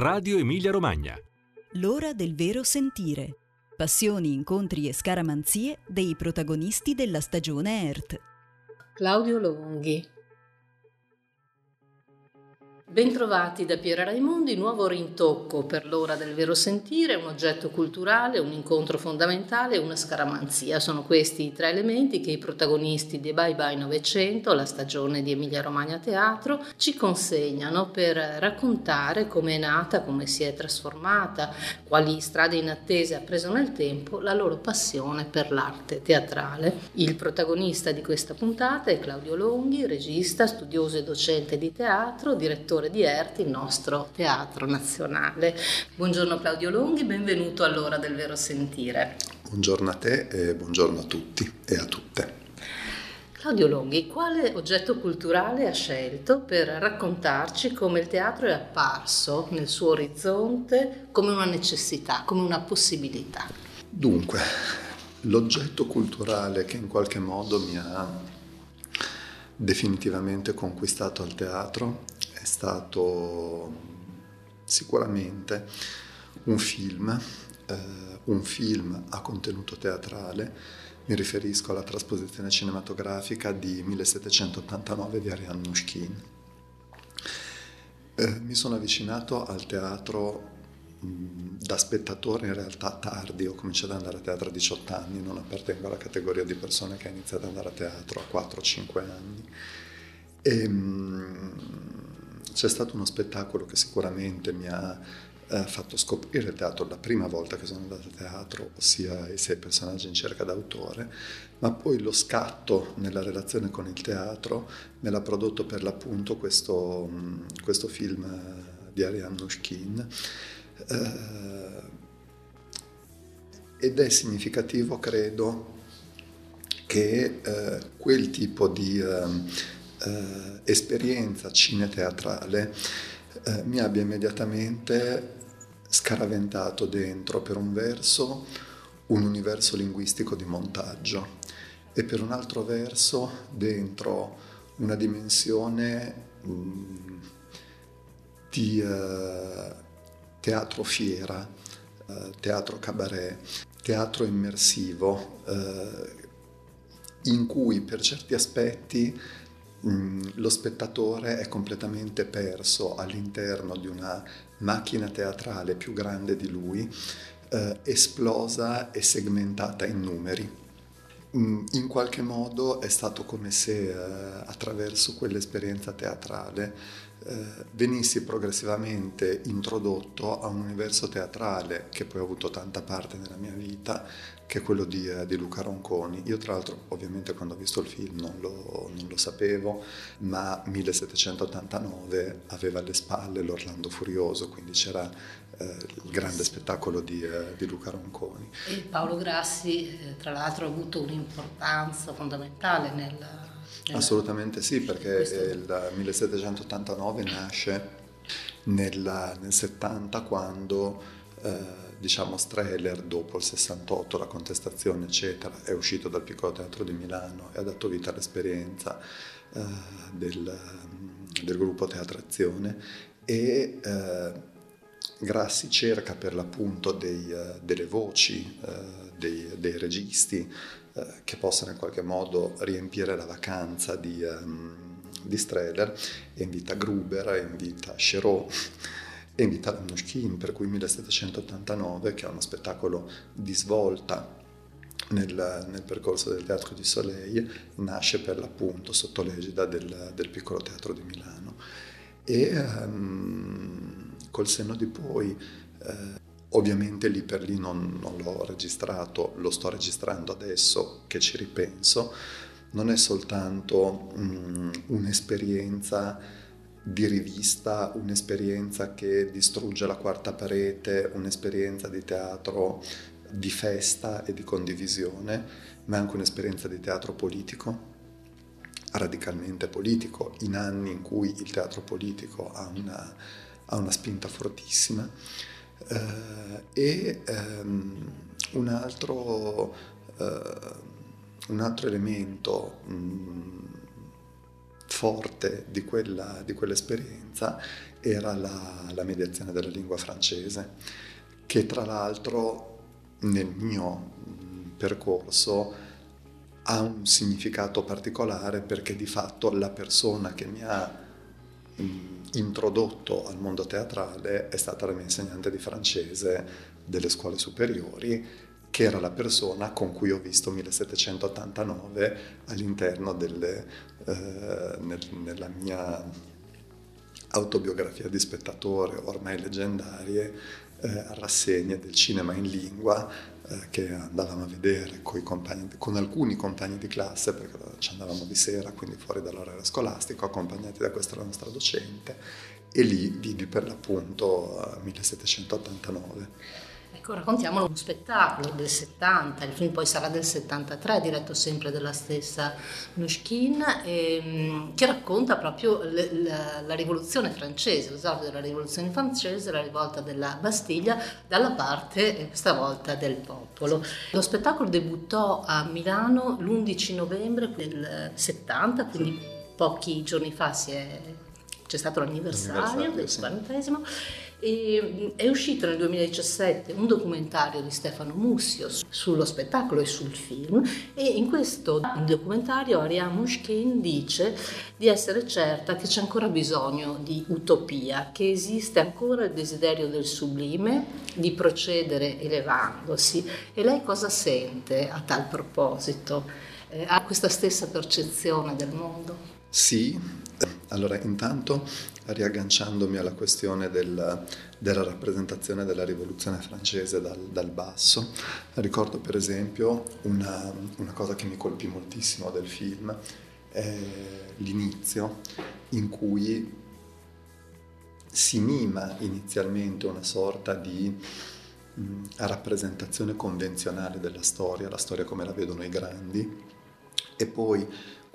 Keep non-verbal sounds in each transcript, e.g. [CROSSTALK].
Radio Emilia Romagna. L'ora del vero sentire. Passioni, incontri e scaramanzie dei protagonisti della stagione ERT. Claudio Longhi Bentrovati da Piera Raimondi, nuovo rintocco per l'ora del vero sentire, un oggetto culturale, un incontro fondamentale e una scaramanzia. Sono questi i tre elementi che i protagonisti di Bye Bye 900, la stagione di Emilia Romagna Teatro, ci consegnano per raccontare come è nata, come si è trasformata, quali strade inattese ha preso nel tempo la loro passione per l'arte teatrale. Il protagonista di questa puntata è Claudio Longhi, regista, studioso e docente di teatro, direttore direttore di ERT, il nostro teatro nazionale. Buongiorno Claudio Longhi, benvenuto all'ora del vero sentire. Buongiorno a te e buongiorno a tutti e a tutte. Claudio Longhi, quale oggetto culturale ha scelto per raccontarci come il teatro è apparso nel suo orizzonte come una necessità, come una possibilità? Dunque, l'oggetto culturale che in qualche modo mi ha definitivamente conquistato al teatro stato sicuramente un film, eh, un film a contenuto teatrale, mi riferisco alla trasposizione cinematografica di 1789 di Ariane Mushkin. Eh, mi sono avvicinato al teatro mh, da spettatore in realtà tardi, ho cominciato ad andare a teatro a 18 anni, non appartengo alla categoria di persone che ha iniziato ad andare a teatro a 4-5 anni. E, mh, c'è stato uno spettacolo che sicuramente mi ha eh, fatto scoprire il teatro la prima volta che sono andato a teatro, ossia i sei personaggi in cerca d'autore, ma poi lo scatto nella relazione con il teatro me l'ha prodotto per l'appunto questo, questo film eh, di Ariane Nushkin. Eh, ed è significativo, credo, che eh, quel tipo di eh, eh, esperienza cineteatrale eh, mi abbia immediatamente scaraventato dentro per un verso un universo linguistico di montaggio e per un altro verso dentro una dimensione mh, mm, di uh, teatro fiera, uh, teatro cabaret, teatro immersivo, uh, in cui per certi aspetti Mm, lo spettatore è completamente perso all'interno di una macchina teatrale più grande di lui, eh, esplosa e segmentata in numeri. Mm, in qualche modo è stato come se eh, attraverso quell'esperienza teatrale eh, venissi progressivamente introdotto a un universo teatrale che poi ha avuto tanta parte nella mia vita, che è quello di, eh, di, Luca Ronconi. Io tra l'altro ovviamente quando ho visto il film non lo, non lo, sapevo, ma 1789 aveva alle spalle l'Orlando Furioso, quindi c'era eh, il grande spettacolo di, eh, di, Luca Ronconi. E Paolo Grassi eh, tra l'altro ha avuto un'importanza fondamentale nel... nel Assolutamente sì, perché questo... il 1789 nasce nel, nel 70 quando... Eh, diciamo Streller dopo il 68, la contestazione eccetera, è uscito dal piccolo teatro di Milano e ha dato vita all'esperienza eh, del, del, gruppo Teatrazione e eh, Grassi cerca per l'appunto dei, uh, delle voci, uh, dei, dei, registi uh, che possano in qualche modo riempire la vacanza di, um, di Streller e invita Gruber, invita Cherot e invita la Mushkin, per cui 1789, che è uno spettacolo di svolta nel, nel, percorso del Teatro di Soleil, nasce per l'appunto sotto l'egida del, del piccolo teatro di Milano. E um, col senno di poi, eh, ovviamente lì per lì non, non l'ho registrato, lo sto registrando adesso che ci ripenso, non è soltanto um, un'esperienza di rivista, un'esperienza che distrugge la quarta parete, un'esperienza di teatro di festa e di condivisione, ma anche un'esperienza di teatro politico, radicalmente politico, in anni in cui il teatro politico ha una, ha una spinta fortissima. Eh, e ehm, un, altro, eh, un, altro, elemento mh, mm, forte di, quella, di quell'esperienza era la, la mediazione della lingua francese, che tra l'altro nel mio percorso ha un significato particolare perché di fatto la persona che mi ha introdotto al mondo teatrale è stata la mia insegnante di francese delle scuole superiori, che era la persona con cui ho visto 1789 all'interno delle, eh, nel, nella mia autobiografia di spettatore, ormai leggendarie, eh, rassegne del cinema in lingua eh, che andavamo a vedere compagni, con, alcuni compagni di classe, perché ci andavamo di sera, quindi fuori dall'orario scolastico, accompagnati da questa nostra docente, e lì vidi per l'appunto 1789. Ecco, raccontiamolo uno spettacolo del 70, il film poi sarà del 73, diretto sempre dalla stessa Nushkin, ehm, che racconta proprio le, la, la, rivoluzione francese, l'esordio della rivoluzione francese, la rivolta della Bastiglia, dalla parte, eh, questa volta, del popolo. Lo spettacolo debuttò a Milano l'11 novembre del 70, quindi pochi giorni fa è, c'è stato l'anniversario del 40 sì. E è uscito nel 2017 un documentario di Stefano Mussio sullo spettacolo e sul film e in questo documentario Ariane Mushkin dice di essere certa che c'è ancora bisogno di utopia, che esiste ancora il desiderio del sublime, di procedere elevandosi e lei cosa sente a tal proposito? Eh, ha questa stessa percezione del mondo? Sì, allora intanto riagganciandomi alla questione del, della rappresentazione della rivoluzione francese dal, dal basso, ricordo per esempio una, una, cosa che mi colpì moltissimo del film, è l'inizio in cui si mima inizialmente una sorta di mh, rappresentazione convenzionale della storia, la storia come la vedono i grandi, e poi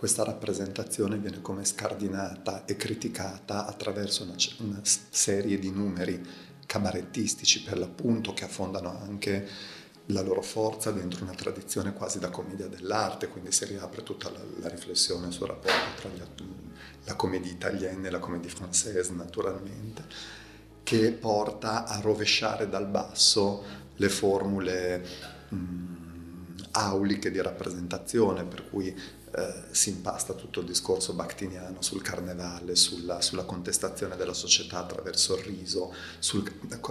questa rappresentazione viene come scardinata e criticata attraverso una, una serie di numeri cabarettistici per l'appunto che affondano anche la loro forza dentro una tradizione quasi da commedia dell'arte, quindi si riapre tutta la, la riflessione sul rapporto tra gli, la commedia italiana e la commedia française naturalmente, che porta a rovesciare dal basso le formule mh, auliche di rappresentazione, per cui eh, si impasta tutto il discorso bactiniano sul carnevale, sulla, sulla contestazione della società attraverso il riso, sul,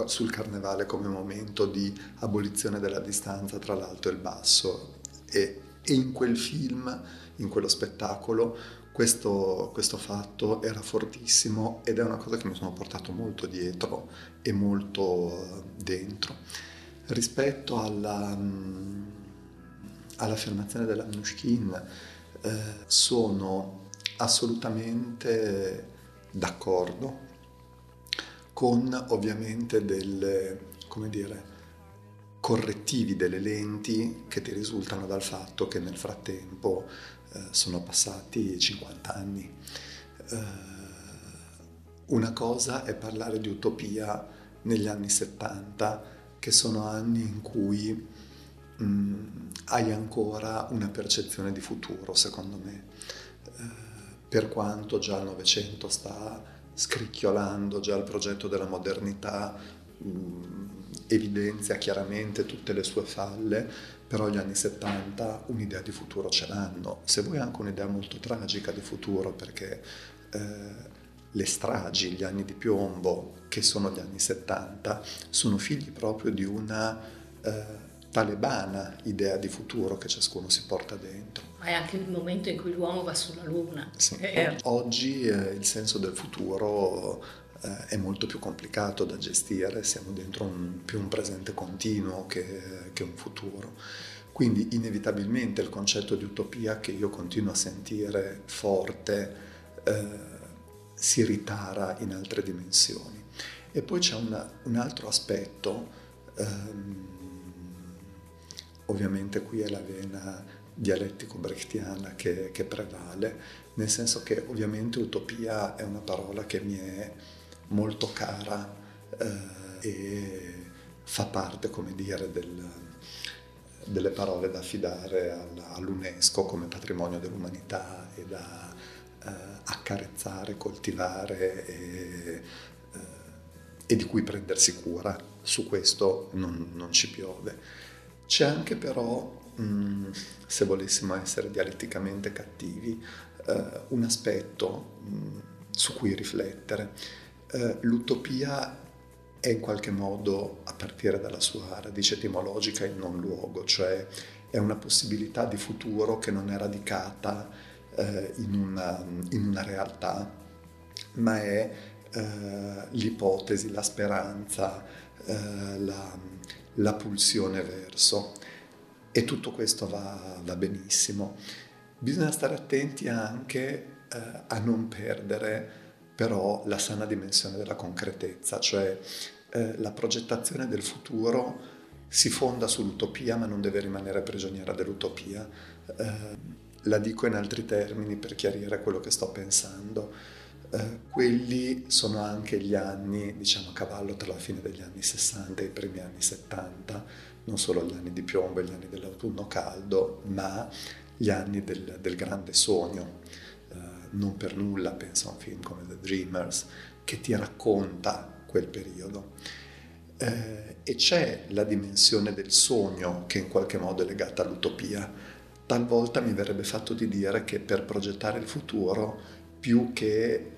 sul, carnevale come momento di abolizione della distanza tra l'alto e il basso. E, e in quel film, in quello spettacolo, questo, questo, fatto era fortissimo ed è una cosa che mi sono portato molto dietro e molto eh, dentro. Rispetto alla, mm, all'affermazione della Mnushkin, eh, sono assolutamente d'accordo con ovviamente delle, come dire, correttivi delle lenti che ti risultano dal fatto che nel frattempo eh, sono passati 50 anni. Eh, una cosa è parlare di utopia negli anni 70, che sono anni in cui mh, mm, hai ancora una percezione di futuro, secondo me. Eh, per quanto già il Novecento sta scricchiolando, già il progetto della modernità mh, mm, evidenzia chiaramente tutte le sue falle, però gli anni 70 un'idea di futuro ce l'hanno. Se vuoi anche un'idea molto tragica di futuro, perché eh, le stragi, gli anni di piombo, che sono gli anni 70, sono figli proprio di una... Eh, talebana idea di futuro che ciascuno si porta dentro. Ma è anche il momento in cui l'uomo va sulla Luna. Sì. Eh. Oggi eh, il senso del futuro eh, è molto più complicato da gestire, siamo dentro un, più un presente continuo che, che un futuro. Quindi inevitabilmente il concetto di utopia che io continuo a sentire forte eh, si ritara in altre dimensioni. E poi c'è una, un altro aspetto ehm, Ovviamente qui è la vena dialettico-brechtiana che, che, prevale, nel senso che ovviamente utopia è una parola che mi è molto cara eh, e fa parte, come dire, del, delle parole da affidare all'UNESCO come patrimonio dell'umanità e da eh, accarezzare, coltivare e, eh, e, di cui prendersi cura. Su questo non, non ci piove. C'è anche però, mh, mm, se volessimo essere dialetticamente cattivi, eh, un aspetto mh, mm, su cui riflettere. Eh, l'utopia è in qualche modo, a partire dalla sua radice etimologica, il non luogo, cioè è una possibilità di futuro che non è radicata eh, in, una, in, una, realtà, ma è eh, l'ipotesi, la speranza, eh, la, la, pulsione verso. E tutto questo va, va benissimo. Bisogna stare attenti anche eh, a non perdere però la sana dimensione della concretezza, cioè eh, la progettazione del futuro si fonda sull'utopia ma non deve rimanere prigioniera dell'utopia. Eh, la dico in altri termini per chiarire quello che sto pensando. Eh, quelli sono anche gli anni, diciamo a cavallo tra la fine degli anni 60 e i primi anni 70, non solo gli anni di piombo e gli anni dell'autunno caldo, ma gli anni del, del grande sogno. Eh, non per nulla penso a un film come The Dreamers che ti racconta quel periodo eh, e c'è la dimensione del sogno che in qualche modo è legata all'utopia. Talvolta mi verrebbe fatto di dire che per progettare il futuro, più che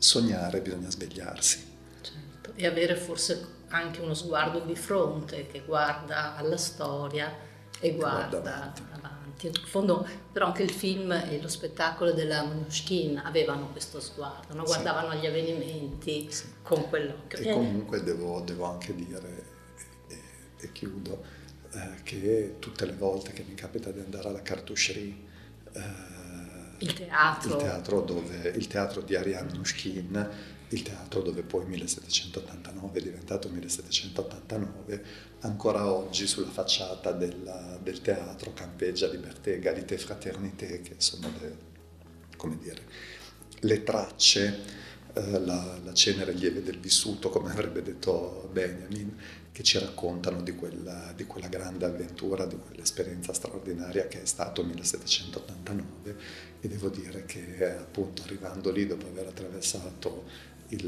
sognare, bisogna svegliarsi. Certo, e avere forse anche uno sguardo di fronte che guarda alla storia e guarda, guarda avanti avanti. In fondo, però, anche il film e lo spettacolo della Mnouchkin avevano questo sguardo, no? guardavano sì. agli avvenimenti sì. con quell'occhio. E comunque devo, devo anche dire, e, e chiudo, eh, che tutte le volte che mi capita di andare alla cartoucherie, eh, il teatro. Il teatro, dove, il teatro di Ariane Mnouchkin il teatro dove poi 1789 è diventato 1789, ancora oggi sulla facciata del, del teatro campeggia libertà, egalité, fraternité, che sono le, come dire, le tracce, eh, la, la cenere lieve del vissuto, come avrebbe detto Benjamin, che ci raccontano di quella, di quella grande avventura, di quell'esperienza straordinaria che è stato 1789 e devo dire che appunto arrivando lì dopo aver attraversato il,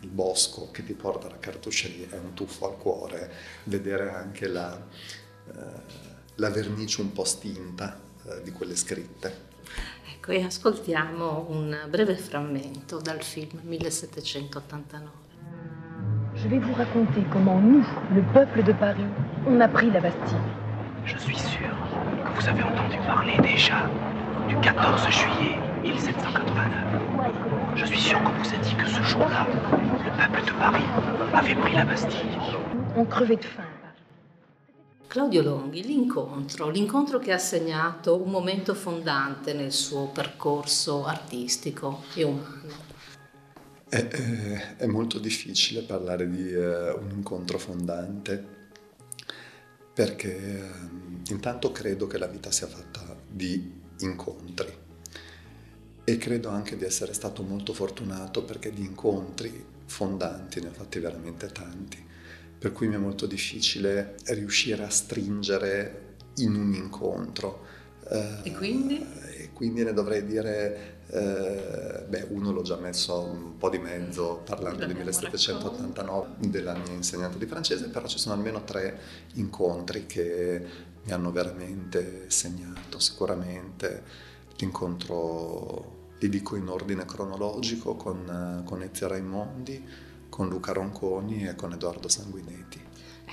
il bosco che ti porta alla cartoucherie è un tuffo al cuore, vedere anche la, eh, la vernice un po' stinta eh, di quelle scritte. Ecco, e ascoltiamo un breve frammento dal film 1789. Je vais vous raconter comment nous, le peuple de Paris, on a pris la Bastille. Je suis sûr que vous avez entendu parler déjà du 14 juillet 1789. Je suis sûr qu'on vous a dit que ce jour-là, le peuple de Paris avait pris la Bastille. On crevait de faim. Claudio Longhi, l'incontro, l'incontro che ha segnato un momento fondante nel suo percorso artistico e umano. È, è, è molto difficile parlare di uh, un incontro fondante perché uh, intanto credo che la vita sia fatta di incontri e credo anche di essere stato molto fortunato perché di incontri fondanti ne ho fatti veramente tanti, per cui mi è molto difficile riuscire a stringere in un incontro. E quindi? E quindi ne dovrei dire, eh, beh, uno l'ho già messo un po' di mezzo parlando di 1789 della mia insegnante di francese, però ci sono almeno tre incontri che mi hanno veramente segnato, sicuramente l'incontro li dico in ordine cronologico con, con Ezia Raimondi, con Luca Ronconi e con Edoardo Sanguinetti.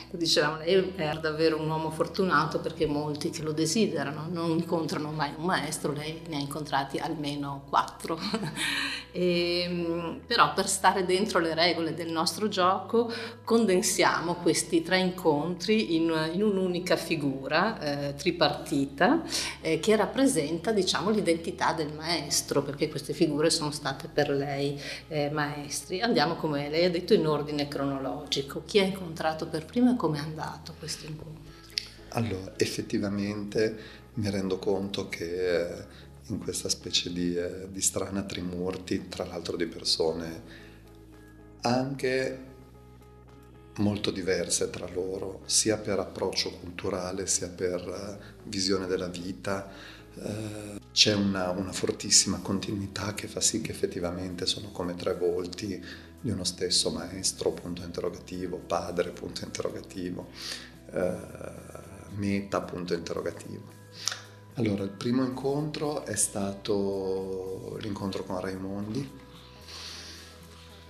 Ecco, dicevamo, lei è davvero un uomo fortunato perché molti che lo desiderano non incontrano mai un maestro, lei ne ha incontrati almeno quattro. e, [LAUGHS] ehm, però per stare dentro le regole del nostro gioco condensiamo questi tre incontri in, in un'unica figura eh, tripartita eh, che rappresenta diciamo, l'identità del maestro, perché queste figure sono state per lei eh, maestri. Andiamo come lei ha detto in ordine cronologico. Chi ha incontrato per prima come è andato questo incontro? Allora, effettivamente mi rendo conto che eh, in questa specie di, eh, di strana trimurti, tra l'altro di persone anche molto diverse tra loro, sia per approccio culturale, sia per uh, visione della vita, eh, c'è una, una, fortissima continuità che fa sì che effettivamente sono come tre volti di uno stesso maestro, punto interrogativo, padre, punto interrogativo, eh, meta, punto interrogativo. Allora, il primo incontro è stato l'incontro con Raimondi.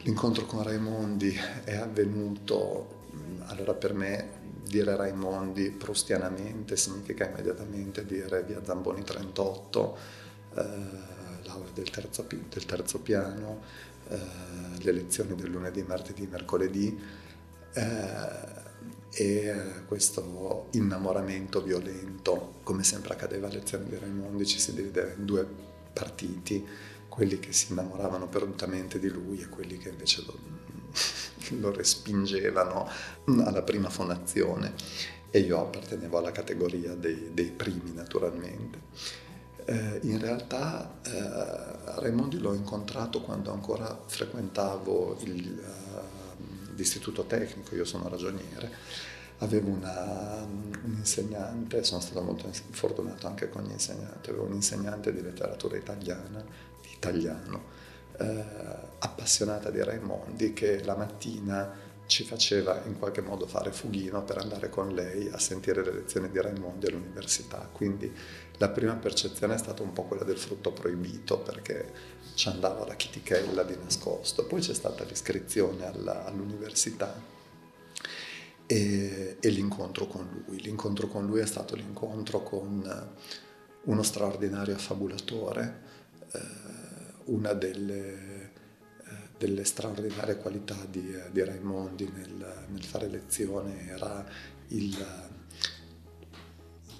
L'incontro con Raimondi è avvenuto, allora per me dire Raimondi prustianamente significa immediatamente dire via Zamboni 38, eh, del terzo, del terzo piano, eh, le lezioni del lunedì, martedì, mercoledì eh, e questo innamoramento violento, come sempre accadeva a lezioni di Raimondi, ci si divideva in due partiti, quelli che si innamoravano perdutamente di lui e quelli che invece lo, [LAUGHS] lo respingevano alla prima fonazione e io appartenevo alla categoria dei, dei primi naturalmente. Eh, in realtà eh, Raimondi l'ho incontrato quando ancora frequentavo il, uh, l'istituto tecnico, io sono ragioniere, avevo una, un insegnante, sono stato molto fortunato anche con gli insegnanti, avevo un insegnante di letteratura italiana, di italiano, eh, appassionata di Raimondi che la mattina ci faceva in qualche modo fare fughino per andare con lei a sentire le lezioni di Raimondi all'università. Quindi la prima percezione è stata un po' quella del frutto proibito perché ci andava la chitichella di nascosto. Poi c'è stata l'iscrizione alla, all'università e, e, l'incontro con lui. L'incontro con lui è stato l'incontro con uno straordinario affabulatore. Eh, una delle, eh, delle straordinarie qualità di, di Raimondi nel, nel, fare lezione era il,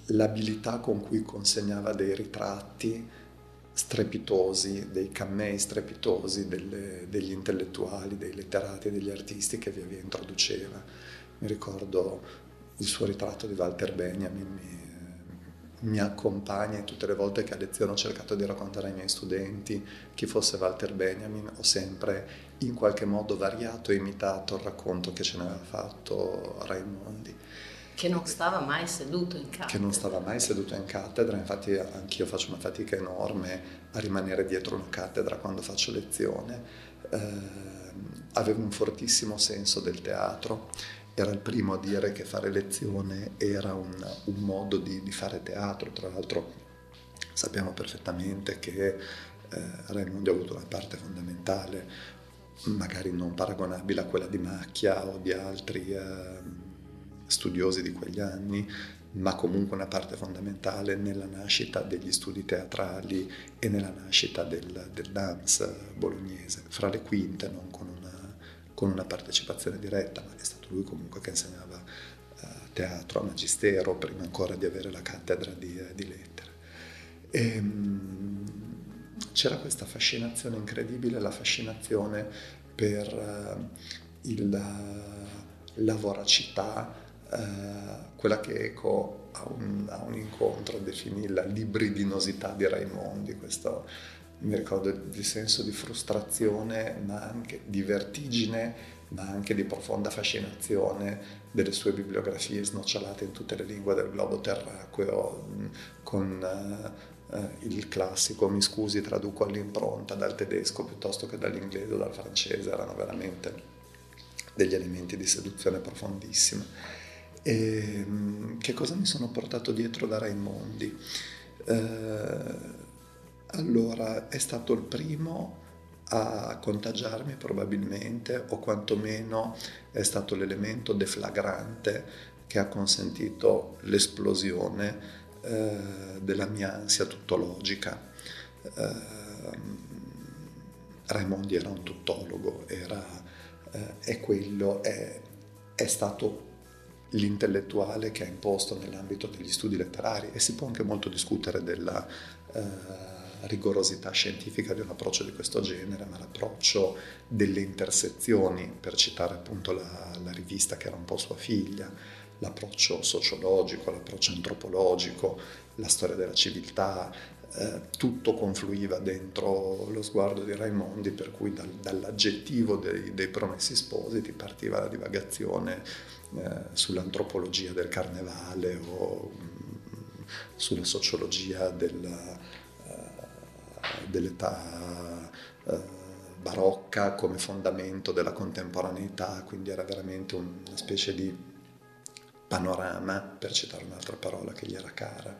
l'abilità con cui consegnava dei ritratti strepitosi, dei cammei strepitosi delle, degli intellettuali, dei letterati degli artisti che via via introduceva. Mi ricordo il suo ritratto di Walter Benjamin, mi, mi accompagna tutte le volte che a lezione ho cercato di raccontare ai miei studenti chi fosse Walter Benjamin, ho sempre in qualche modo variato e imitato il racconto che ce ne aveva fatto Raimondi. Che non stava mai seduto in cattedra. Che non stava mai seduto in cattedra, infatti anch'io faccio una fatica enorme a rimanere dietro una cattedra quando faccio lezione. Eh, avevo un fortissimo senso del teatro era il primo a dire che fare lezione era un, un modo di, di, fare teatro, tra l'altro sappiamo perfettamente che eh, Raimondi ha avuto una parte fondamentale, magari non paragonabile a quella di Macchia o di altri eh, studiosi di quegli anni, ma comunque una parte fondamentale nella nascita degli studi teatrali e nella nascita del, del dance bolognese, fra le quinte, non con una con una partecipazione diretta, ma è stato lui comunque che insegnava uh, teatro a magistero prima ancora di avere la cattedra di, uh, di lettere. E, um, c'era questa fascinazione incredibile, la fascinazione per uh, il, la voracità, quella che Eco a un, a un incontro definì la libridinosità di Raimondi, questo mi ricordo di senso di frustrazione, ma anche di vertigine, ma anche di profonda fascinazione delle sue bibliografie snocciolate in tutte le lingue del globo terracqueo, con uh, uh, il classico mi scusi traduco all'impronta dal tedesco piuttosto che dall'inglese o dal francese, erano veramente degli elementi di seduzione profondissima. E, um, che cosa mi sono portato dietro da Raimondi? Uh, allora è stato il primo a contagiarmi probabilmente o quantomeno è stato l'elemento deflagrante che ha consentito l'esplosione eh, della mia ansia tuttologica. Eh, Raimondi era un tuttologo, era, eh, è quello, è, è stato l'intellettuale che ha imposto nell'ambito degli studi letterari e si può anche molto discutere della eh, rigorosità scientifica di un approccio di questo genere, ma l'approccio delle intersezioni, per citare appunto la, la rivista che era un po' sua figlia, l'approccio sociologico, l'approccio antropologico, la storia della civiltà, eh, tutto confluiva dentro lo sguardo di Raimondi, per cui dal, dall'aggettivo dei, dei, promessi spositi partiva la divagazione eh, sull'antropologia del carnevale o sulla sociologia del, dell'età barocca come fondamento della contemporaneità, quindi era veramente una specie di panorama, per citare un'altra parola che gli era cara,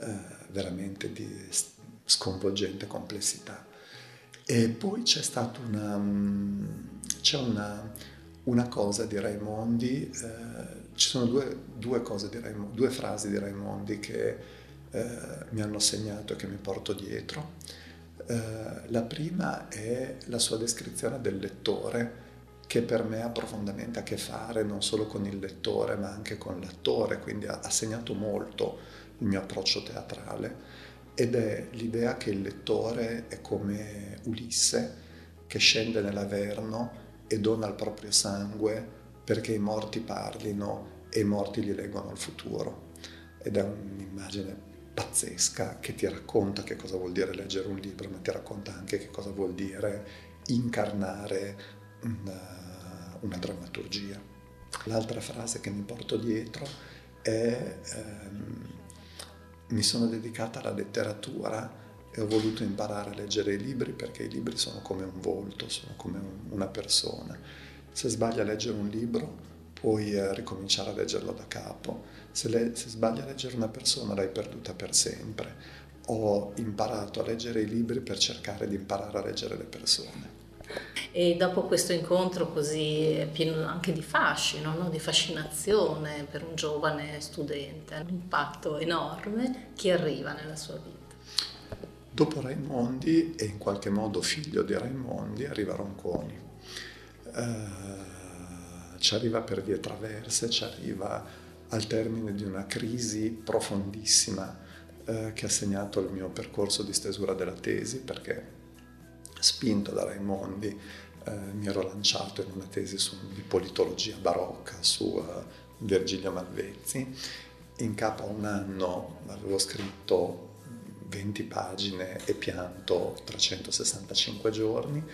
eh, veramente di sconvolgente complessità. E poi c'è stata una, mm, c'è una, una cosa di Raimondi, eh, ci sono due, due, di Raimondi, due frasi di Raimondi che eh, mi hanno segnato e che mi porto dietro. Eh, la prima è la sua descrizione del lettore che per me ha profondamente a che fare non solo con il lettore ma anche con l'attore, quindi ha, ha segnato molto il mio approccio teatrale ed è l'idea che il lettore è come Ulisse che scende nell'Averno e dona il proprio sangue perché i morti parlino e i morti gli leggono il futuro. Ed è un'immagine pazzesca che ti racconta che cosa vuol dire leggere un libro, ma ti racconta anche che cosa vuol dire incarnare una, una drammaturgia. L'altra frase che mi porto dietro è ehm, mi sono dedicata alla letteratura e ho voluto imparare a leggere i libri perché i libri sono come un volto, sono come un, una persona. Se sbagli a leggere un libro puoi eh, ricominciare a leggerlo da capo. Se, le, se sbagli a leggere una persona l'hai perduta per sempre. Ho imparato a leggere i libri per cercare di imparare a leggere le persone. E dopo questo incontro così pieno anche di fascino, no? di fascinazione per un giovane studente, un impatto enorme, chi arriva nella sua vita? Dopo Raimondi e in qualche modo figlio di Raimondi arriva Ronconi. Uh, ci arriva per vie traverse, ci arriva al termine di una crisi profondissima eh, che ha segnato il mio percorso di stesura della tesi perché spinto da Raimondi eh, mi ero lanciato in una tesi su, di politologia barocca su uh, Virgilio Malvezzi. In capo a un anno avevo scritto 20 pagine e pianto 365 giorni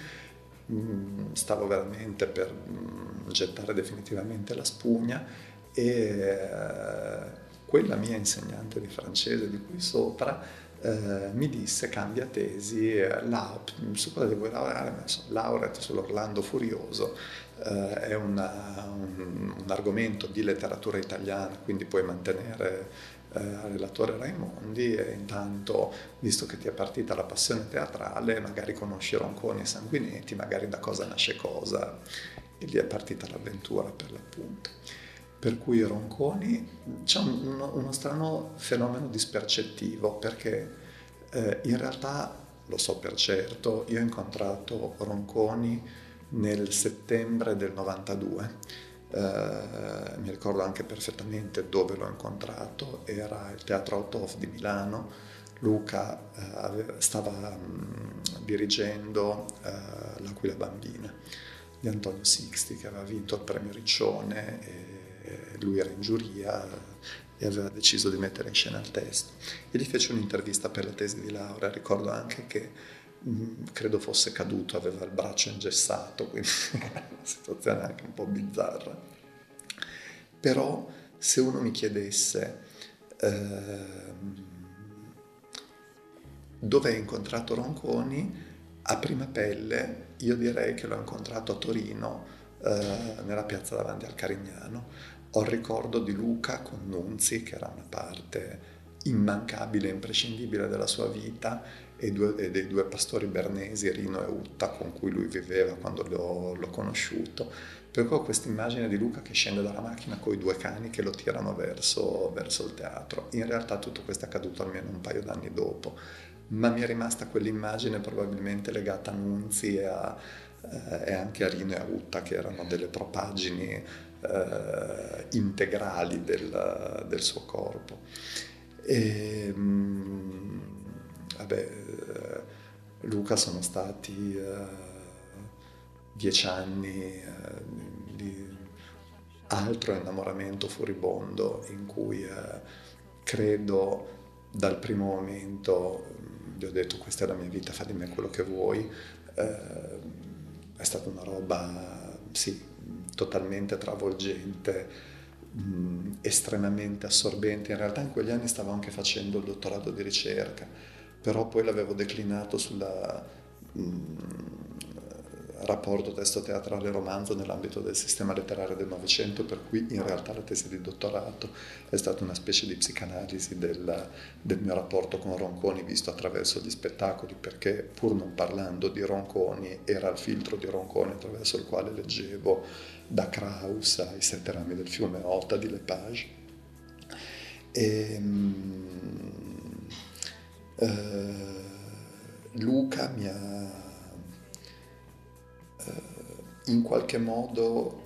Mm, stavo veramente per mm, gettare definitivamente la spugna e eh, quella mia insegnante di francese di qui sopra eh, mi disse cambia tesi, eh, la, su cosa vuoi lavorare? Laureate sull'Orlando Furioso, eh, è una, un, un, argomento di letteratura italiana, quindi puoi mantenere eh, relatore Raimondi e intanto, visto che ti è partita la passione teatrale, magari conosci Ronconi e Sanguinetti, magari da cosa nasce cosa, e lì è partita l'avventura per l'appunto. Per cui Ronconi c'è un, uno strano fenomeno dispercettivo perché eh, in realtà, lo so per certo, io ho incontrato Ronconi nel settembre del 92 eh, mi ricordo anche perfettamente dove l'ho incontrato, era il Teatro Autof di Milano. Luca eh, stava mh, mm, dirigendo eh, L'Aquila Bambina di Antonio Sixti che aveva vinto il premio Riccione e lui era in giuria e aveva deciso di mettere in scena il testo. E gli fece un'intervista per la tesi di laurea, ricordo anche che credo fosse caduto, aveva il braccio ingessato, quindi [LAUGHS] una situazione anche un po' bizzarra. Però se uno mi chiedesse eh, dove hai incontrato Ronconi, a prima pelle io direi che l'ho incontrato a Torino, eh, nella piazza davanti al Carignano. Ho il ricordo di Luca con Nunzi, che era una parte immancabile, imprescindibile della sua vita, e, due, e, dei due pastori bernesi, Rino e Utta, con cui lui viveva quando l'ho, l'ho conosciuto. Per cui ho questa immagine di Luca che scende dalla macchina con i due cani che lo tirano verso, verso il teatro. In realtà tutto questo è accaduto almeno un paio d'anni dopo, ma mi è rimasta quell'immagine probabilmente legata a Nunzi e, a, eh, e anche a Rino e a Utta, che erano delle propagini eh, integrali del, del, suo corpo. E, mh, mm, vabbè, Luca sono stati uh, dieci anni uh, di altro innamoramento furibondo in cui credo dal primo momento gli ho detto questa è la mia vita, fa di me quello che vuoi. è stata una roba, sì, totalmente travolgente mh, estremamente assorbente. In realtà in quegli anni stavo anche facendo il dottorato di ricerca, però poi l'avevo declinato sul rapporto testo teatrale romanzo nell'ambito del sistema letterario del Novecento, per cui in realtà la tesi di dottorato è stata una specie di psicanalisi del, del mio rapporto con Ronconi visto attraverso gli spettacoli, perché pur non parlando di Ronconi era il filtro di Ronconi attraverso il quale leggevo da Kraus ai sette rami del fiume Ota di Lepage. E, uh, Luca mi ha eh, in qualche modo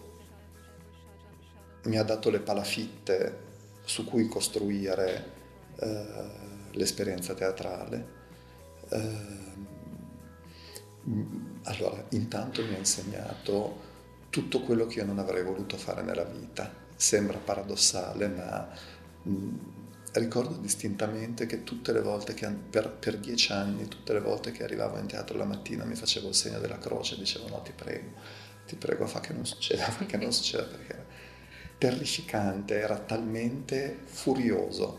mi ha dato le palafitte su cui costruire eh, l'esperienza teatrale. Eh, allora, intanto mi ha insegnato tutto quello che io non avrei voluto fare nella vita. Sembra paradossale, ma mh, ricordo distintamente che tutte le volte che per, per, dieci anni, tutte le volte che arrivavo in teatro la mattina mi facevo il segno della croce e dicevo no ti prego, ti prego fa che non succeda, fa che non succeda perché era terrificante, era talmente furioso,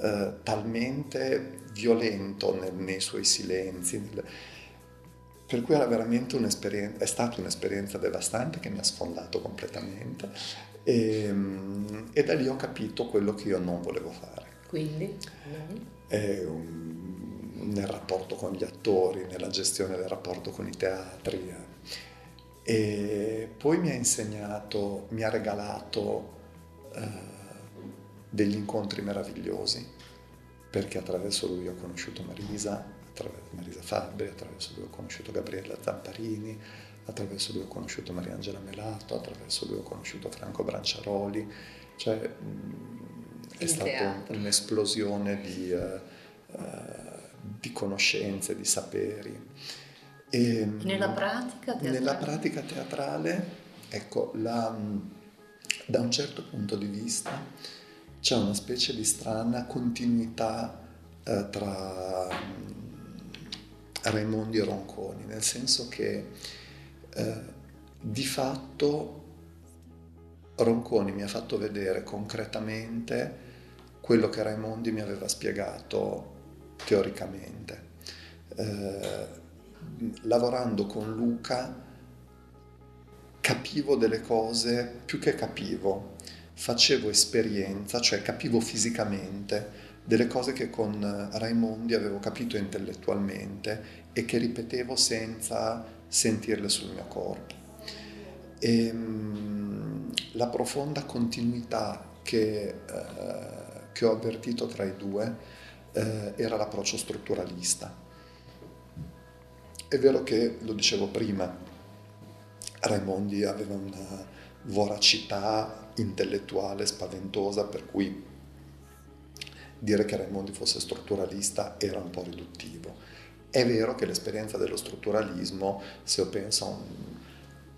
eh, talmente violento nel, nei suoi silenzi. Nel, per cui era veramente un'esperienza, è stata un'esperienza devastante che mi ha sfondato completamente e, ehm, e da lì ho capito quello che io non volevo fare. Quindi? Un, nel rapporto con gli attori, nella gestione del rapporto con i teatri. E poi mi ha insegnato, mi ha regalato eh, degli incontri meravigliosi, perché attraverso lui ho conosciuto Marisa, attraverso Marisa Fabbri, attraverso lui ho conosciuto Gabriella Zamparini, attraverso lui ho conosciuto Mariangela Melato, attraverso lui ho conosciuto Franco Branciaroli, cioè è stata un'esplosione di, uh, uh, di, conoscenze, di saperi. E, nella pratica teatrale? Nella pratica teatrale, ecco, la, da un certo punto di vista c'è una specie di strana continuità uh, tra Raimondi e Ronconi, nel senso che di fatto Ronconi mi ha fatto vedere concretamente quello che Raimondi mi aveva spiegato teoricamente. Eh, lavorando con Luca capivo delle cose, più che capivo, facevo esperienza, cioè capivo fisicamente delle cose che con Raimondi avevo capito intellettualmente e che ripetevo senza sentirle sul mio corpo. E, ehm, la profonda continuità che eh, che ho avvertito tra i due eh, era l'approccio strutturalista. È vero che, lo dicevo prima, Raimondi aveva una voracità intellettuale spaventosa per cui dire che Raimondi fosse strutturalista era un po' riduttivo. È vero che l'esperienza dello strutturalismo, se io penso a un,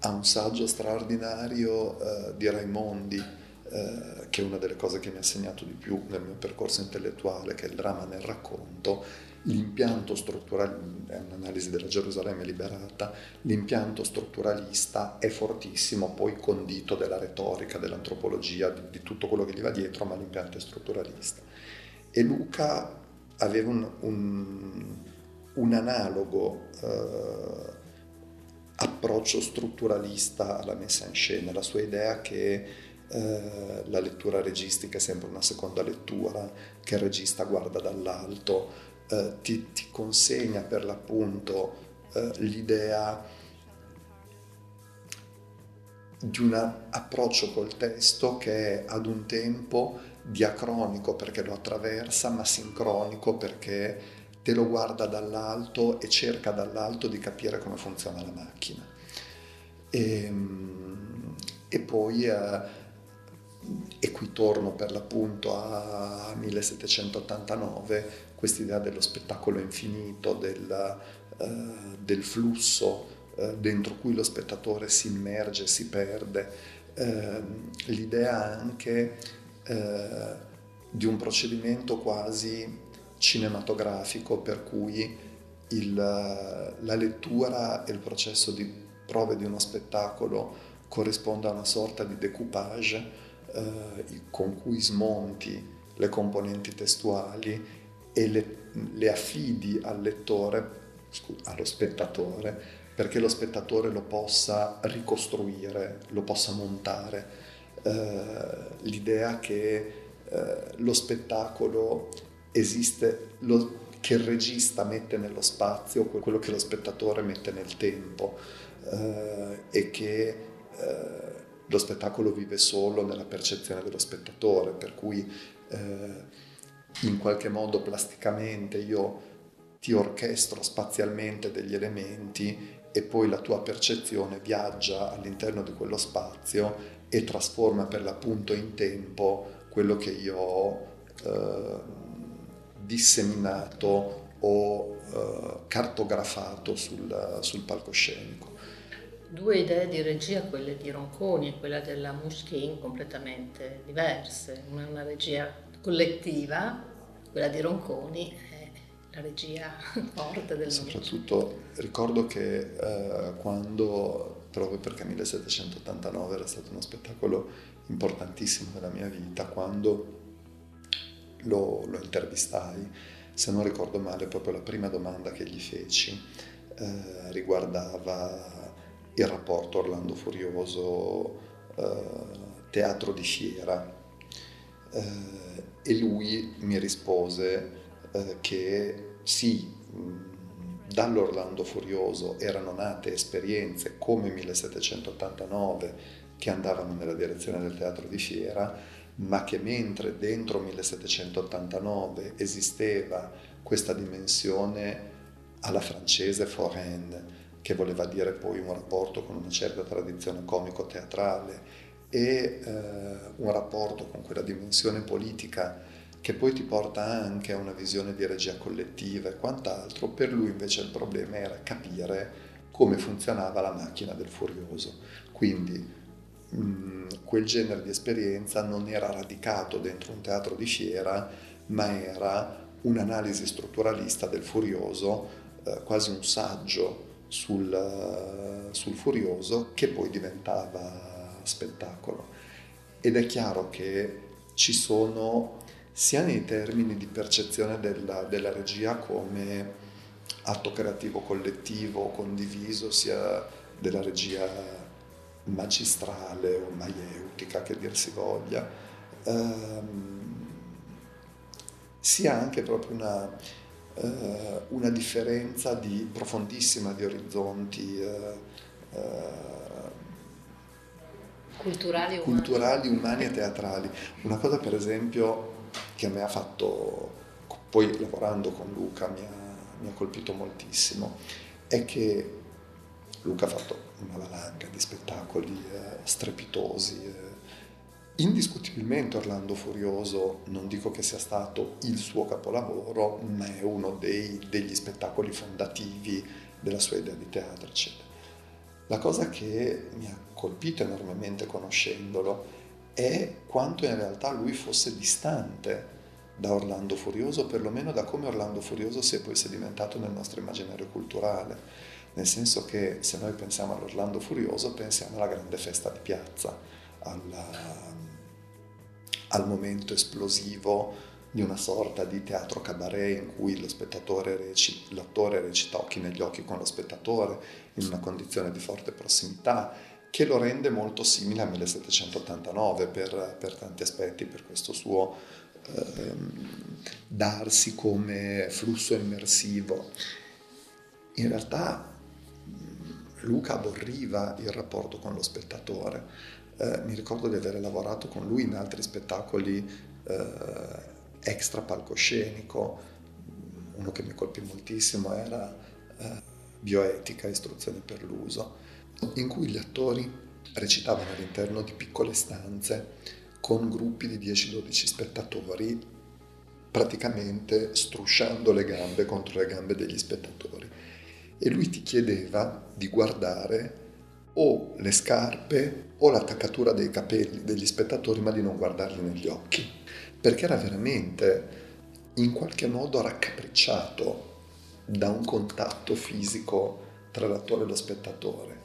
a un saggio straordinario eh, di Raimondi, eh, che è una delle cose che mi ha segnato di più nel mio percorso intellettuale, che è il dramma nel racconto, l'impianto strutturale, è un'analisi della Gerusalemme liberata, l'impianto strutturalista è fortissimo, poi condito della retorica, dell'antropologia, di, di tutto quello che gli va dietro, ma l'impianto è strutturalista. E Luca aveva un, un, un analogo eh, approccio strutturalista alla messa in scena, la sua idea che eh, la lettura registica è sempre una seconda lettura che il regista guarda dall'alto, eh, ti, ti, consegna per l'appunto eh, l'idea di un approccio col testo che è ad un tempo diacronico perché lo attraversa, ma sincronico perché te lo guarda dall'alto e cerca dall'alto di capire come funziona la macchina. E, ehm, e poi eh, e qui torno per l'appunto a 1789, quest'idea dello spettacolo infinito, del, uh, del flusso uh, dentro cui lo spettatore si immerge, si perde, uh, l'idea anche di un procedimento quasi cinematografico per cui il, la lettura e il processo di prove di uno spettacolo corrisponde a una sorta di decoupage eh, con cui smonti le componenti testuali e le, le affidi al lettore, allo spettatore, perché lo spettatore lo possa ricostruire, lo possa montare. Eh, l'idea che eh, lo spettacolo esiste, lo, che il regista mette nello spazio, quello che lo spettatore mette nel tempo eh, e che lo spettacolo vive solo nella percezione dello spettatore, per cui eh, in qualche modo plasticamente io ti orchestro spazialmente degli elementi e poi la tua percezione viaggia all'interno di quello spazio e trasforma per l'appunto in tempo quello che io ho eh, disseminato o eh, cartografato sul, sul palcoscenico due idee di regia, quelle di Ronconi e quella della Muschin, completamente diverse. Una è una regia collettiva, quella di Ronconi è la regia [LAUGHS] forte del Soprattutto ricordo che eh, quando, proprio perché 1789 era stato uno spettacolo importantissimo nella mia vita, quando lo, lo intervistai, se non ricordo male, proprio la prima domanda che gli feci eh, riguardava il rapporto Orlando Furioso eh, teatro di fiera eh, e lui mi rispose eh, che sì, dall'Orlando Furioso erano nate esperienze come 1789 che andavano nella direzione del teatro di fiera, ma che mentre dentro 1789 esisteva questa dimensione alla francese foraine, che voleva dire poi un rapporto con una certa tradizione comico-teatrale e eh, un rapporto con quella dimensione politica che poi ti porta anche a una visione di regia collettiva e quant'altro, per lui invece il problema era capire come funzionava la macchina del furioso. Quindi mh, mm, quel genere di esperienza non era radicato dentro un teatro di fiera, ma era un'analisi strutturalista del furioso, eh, quasi un saggio sul, sul Furioso che poi diventava spettacolo. Ed è chiaro che ci sono sia nei termini di percezione della, della regia come atto creativo collettivo, condiviso, sia della regia magistrale o maieutica che dir si voglia, ehm, sia anche proprio una, eh, una differenza di profondissima di orizzonti eh, eh culturali, culturali umani. umani e teatrali. Una cosa per esempio che a me ha fatto, poi lavorando con Luca mi ha, mi ha colpito moltissimo, è che Luca ha fatto una valanga di spettacoli eh, strepitosi, eh, Indiscutibilmente Orlando Furioso non dico che sia stato il suo capolavoro, ma è uno dei, degli spettacoli fondativi della sua idea di teatro, eccetera. La cosa che mi ha colpito enormemente conoscendolo è quanto in realtà lui fosse distante da Orlando Furioso, perlomeno da come Orlando Furioso si è poi sedimentato nel nostro immaginario culturale. Nel senso che se noi pensiamo all'Orlando Furioso pensiamo alla grande festa di piazza, alla, al momento esplosivo di una sorta di teatro cabaret in cui lo recita, l'attore recita occhi negli occhi con lo spettatore in una condizione di forte prossimità che lo rende molto simile a 1789 per, per tanti aspetti, per questo suo ehm, darsi come flusso immersivo. In realtà Luca aborriva il rapporto con lo spettatore, eh, mi ricordo di aver lavorato con lui in altri spettacoli eh, extra palcoscenico, uno che mi colpì moltissimo era eh, Bioetica, istruzioni per l'uso, in cui gli attori recitavano all'interno di piccole stanze con gruppi di 10-12 spettatori, praticamente strusciando le gambe contro le gambe degli spettatori. E lui ti chiedeva di guardare o le scarpe o l'attaccatura dei capelli degli spettatori, ma di non guardarli negli occhi, perché era veramente in qualche modo raccapricciato da un contatto fisico tra l'attore e lo spettatore.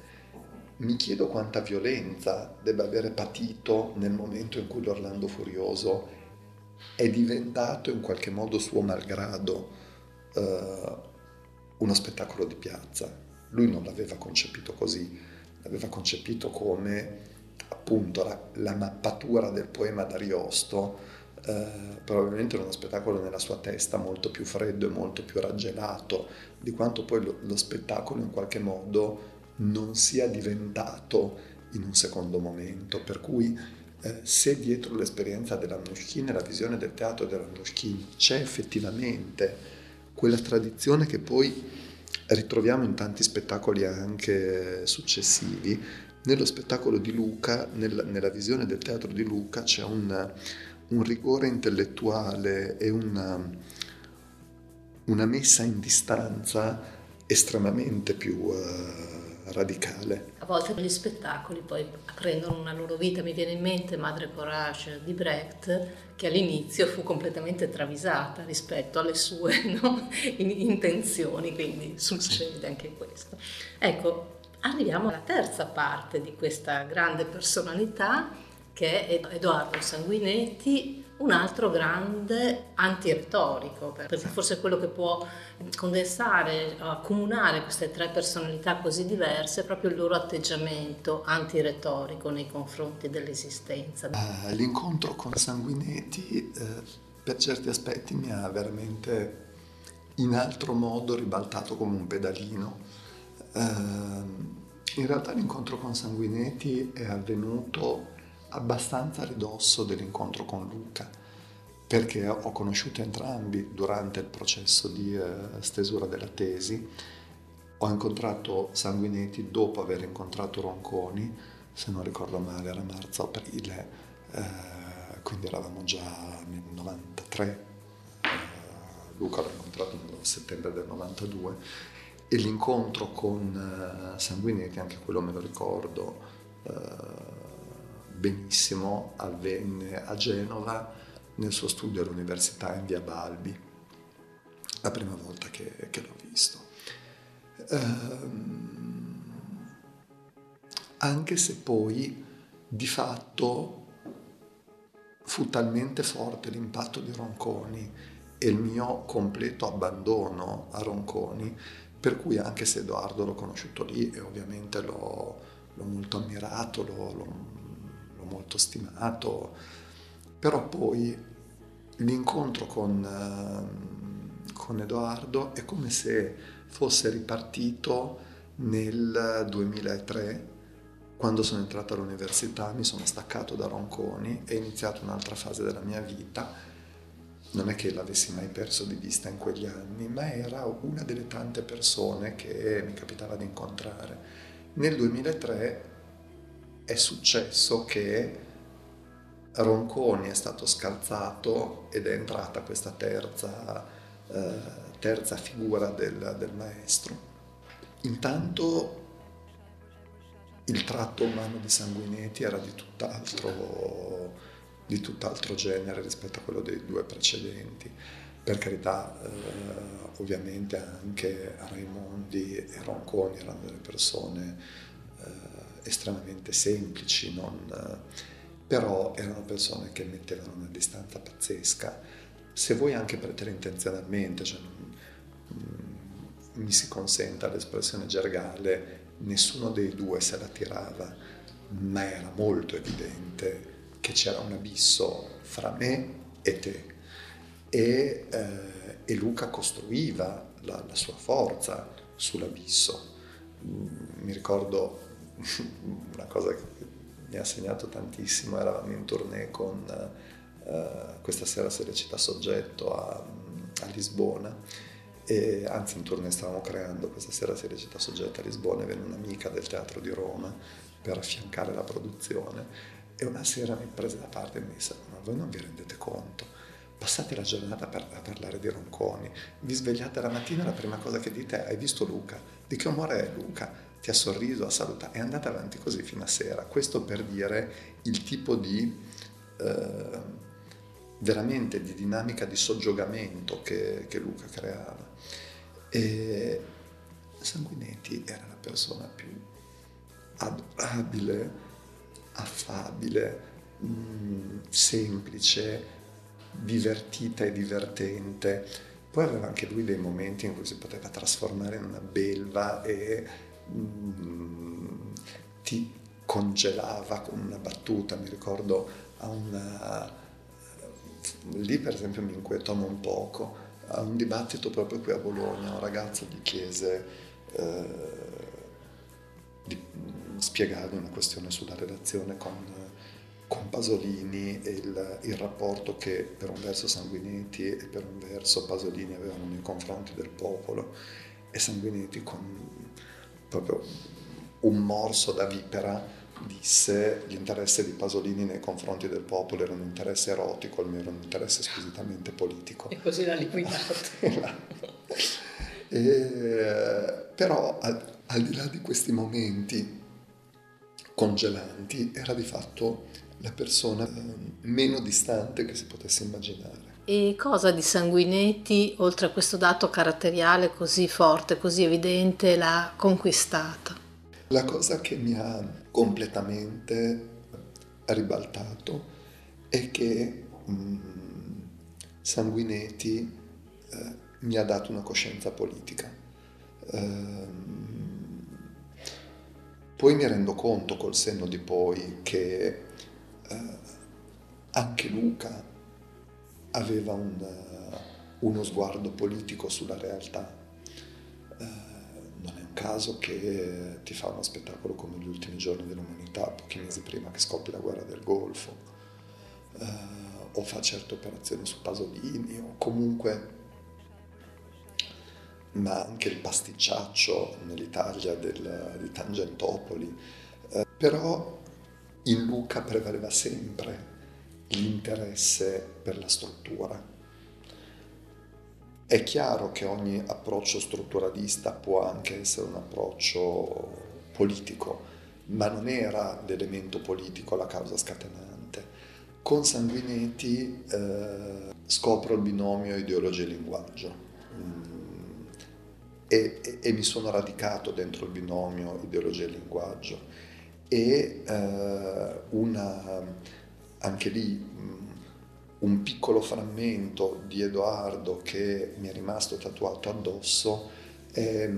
mi chiedo quanta violenza debba avere patito nel momento in cui l'Orlando Furioso è diventato in qualche modo suo malgrado eh, uno spettacolo di piazza. Lui non l'aveva concepito così, l'aveva concepito come appunto la, la mappatura del poema d'Ariosto, eh, probabilmente uno spettacolo nella sua testa molto più freddo e molto più raggelato di quanto poi lo, lo spettacolo in qualche modo non sia diventato in un secondo momento, per cui eh, se dietro l'esperienza dell'Anushkin e la visione del teatro dell'Anushkin c'è effettivamente quella tradizione che poi ritroviamo in tanti spettacoli anche successivi, nello spettacolo di Luca, nel, nella visione del teatro di Luca c'è un, un rigore intellettuale e una, una, messa in distanza estremamente più... Uh, radicale. Volte gli spettacoli poi prendono una loro vita, mi viene in mente Madre Courage di Brecht, che all'inizio fu completamente travisata rispetto alle sue [LAUGHS] no? intenzioni, quindi succede anche questo. Ecco, arriviamo alla terza parte di questa grande personalità che è Edoardo Sanguinetti, un altro grande antiretorico, perché forse è quello che può condensare, accomunare queste tre personalità così diverse, è proprio il loro atteggiamento antiretorico nei confronti dell'esistenza. Uh, l'incontro con Sanguinetti eh, per certi aspetti mi ha veramente in altro modo ribaltato come un pedalino. Uh, in realtà l'incontro con Sanguinetti è avvenuto abbastanza a ridosso dell'incontro con Luca, perché ho conosciuto entrambi durante il processo di eh, stesura della tesi. Ho incontrato Sanguinetti dopo aver incontrato Ronconi, se non ricordo male era marzo-aprile, eh, quindi eravamo già nel 93, eh, Luca l'ho incontrato nel settembre del 92 e l'incontro con eh, Sanguinetti, anche quello me lo ricordo, eh, benissimo avvenne a Genova nel suo studio all'università in via Balbi, la prima volta che, che l'ho visto. Ehm, anche se poi di fatto fu talmente forte l'impatto di Ronconi e il mio completo abbandono a Ronconi, per cui anche se Edoardo l'ho conosciuto lì e ovviamente l'ho, l'ho molto ammirato, l'ho, l'ho molto stimato, però poi l'incontro con, eh, con Edoardo è come se fosse ripartito nel 2003 quando sono entrato all'università mi sono staccato da Ronconi e iniziato un'altra fase della mia vita. Non è che l'avessi mai perso di vista in quegli anni, ma era una delle tante persone che mi capitava di incontrare. Nel 2003 è successo che Ronconi è stato scalzato ed è entrata questa terza, eh, terza figura del, del maestro. Intanto il tratto umano di Sanguinetti era di tutt'altro, di tutt'altro genere rispetto a quello dei due precedenti. Per carità, eh, ovviamente anche Raimondi e Ronconi erano delle persone estremamente semplici, non, però erano persone che mettevano una distanza pazzesca. Se vuoi anche preterintenzionalmente, cioè, mm, mi si consenta l'espressione gergale, nessuno dei due se la tirava, ma era molto evidente che c'era un abisso fra me e te. E, eh, e Luca costruiva la, la, sua forza sull'abisso. Mm, mi ricordo [LAUGHS] una cosa che mi ha segnato tantissimo, eravamo in tournée con uh, questa sera si recita Soggetto a, a, Lisbona, e anzi in tournée stavamo creando, questa sera si recita Soggetto a Lisbona e venne un'amica del teatro di Roma per affiancare la produzione e una sera mi prese da parte e mi disse ma voi non vi rendete conto? Passate la giornata per, a parlare di Ronconi, vi svegliate la mattina e la prima cosa che dite è hai visto Luca? Di che umore è Luca? Ti ha sorriso, ha salutato, è andata avanti così fino a sera. Questo per dire il tipo di eh, veramente di dinamica di soggiogamento che, che Luca creava. E Sanguinetti era la persona più adorabile, affabile, mh, mm, semplice, divertita e divertente. Poi aveva anche lui dei momenti in cui si poteva trasformare in una belva e mm, ti congelava con una battuta. Mi ricordo a una... Lì per esempio mi inquietò un poco, a un dibattito proprio qui a Bologna, un ragazzo gli chiese eh, di spiegare una questione sulla relazione con, con Pasolini e il, il, rapporto che per un verso Sanguinetti e per un verso Pasolini avevano nei confronti del popolo e Sanguinetti con proprio un morso da vipera disse l'interesse di Pasolini nei confronti del popolo era un interesse erotico, il mio era un interesse squisitamente politico. E così l'ha liquidato. [LAUGHS] e, però al, al di là di questi momenti congelanti era di fatto la persona eh, meno distante che si potesse immaginare. E cosa di Sanguinetti, oltre a questo dato caratteriale così forte, così evidente, l'ha conquistata? La cosa che mi ha completamente ribaltato è che mh, mm, Sanguinetti eh, mi ha dato una coscienza politica. Eh, poi mi rendo conto col senno di poi che eh, anche Luca aveva un, uh, uno sguardo politico sulla realtà. Uh, non è un caso che ti fa uno spettacolo come Gli ultimi giorni dell'umanità, pochi mesi prima che scoppi la guerra del Golfo, uh, o fa certe operazioni su Pasolini, o comunque ma anche il pasticciaccio nell'Italia del, di Tangentopoli. Eh, però in Luca prevaleva sempre l'interesse per la struttura. È chiaro che ogni approccio strutturalista può anche essere un approccio politico, ma non era l'elemento politico la causa scatenante. Con Sanguinetti eh, scopro il binomio ideologia e linguaggio. Mm e, e, e mi sono radicato dentro il binomio ideologia e linguaggio e eh, una, anche lì un piccolo frammento di Edoardo che mi è rimasto tatuato addosso è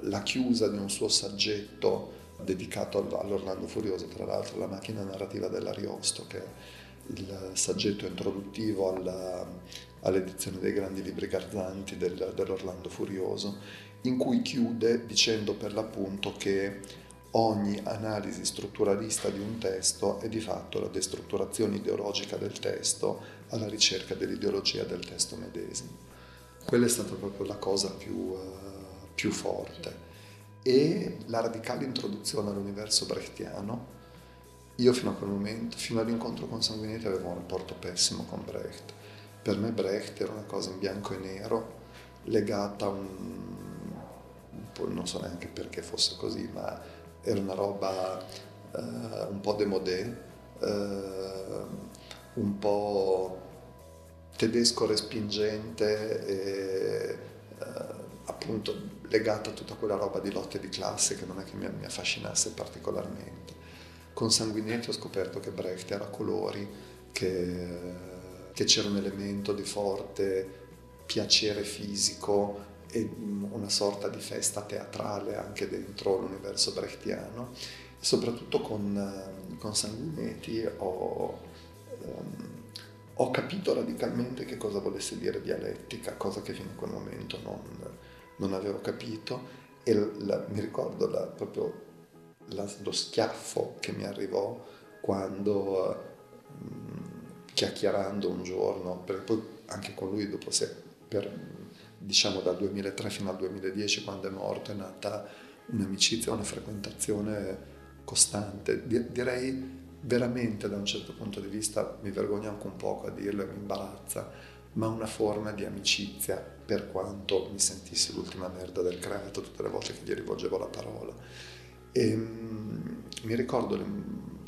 la chiusa di un suo saggetto dedicato all'Orlando Furioso, tra l'altro la macchina narrativa dell'Ariosto, che è il saggetto introduttivo alla, all'edizione dei grandi libri garzanti del, dell'Orlando Furioso, in cui chiude dicendo per l'appunto che ogni analisi strutturalista di un testo è di fatto la destrutturazione ideologica del testo alla ricerca dell'ideologia del testo medesimo. Quella è stata proprio la cosa più, uh, più forte. E la radicale introduzione all'universo brechtiano, io fino a quel momento, fino all'incontro con Sanguinetti, avevo un rapporto pessimo con Brecht per me Brecht era una cosa in bianco e nero, legata a un... non so neanche perché fosse così, ma era una roba uh, un po' demodé, uh, un po' tedesco respingente e uh, appunto legata a tutta quella roba di lotte di classe che non è che mi, mi affascinasse particolarmente. Con Sanguinetti ho scoperto che Brecht era colori, che che c'era un elemento di forte piacere fisico e una sorta di festa teatrale anche dentro l'universo brechtiano. Soprattutto con, con Sanguinetti ho, um, ho, capito radicalmente che cosa volesse dire dialettica, cosa che fino a quel momento non, non avevo capito e la, mi ricordo la, proprio la, lo schiaffo che mi arrivò quando um, chiacchierando un giorno, perché poi anche con lui dopo se, per, diciamo dal 2003 fino al 2010 quando è morto è nata un'amicizia, una frequentazione costante, direi veramente da un certo punto di vista, mi vergogno anche un poco a dirlo e mi imbarazza, ma una forma di amicizia per quanto mi sentissi l'ultima merda del creato tutte le volte che gli rivolgevo la parola. E, um, mi ricordo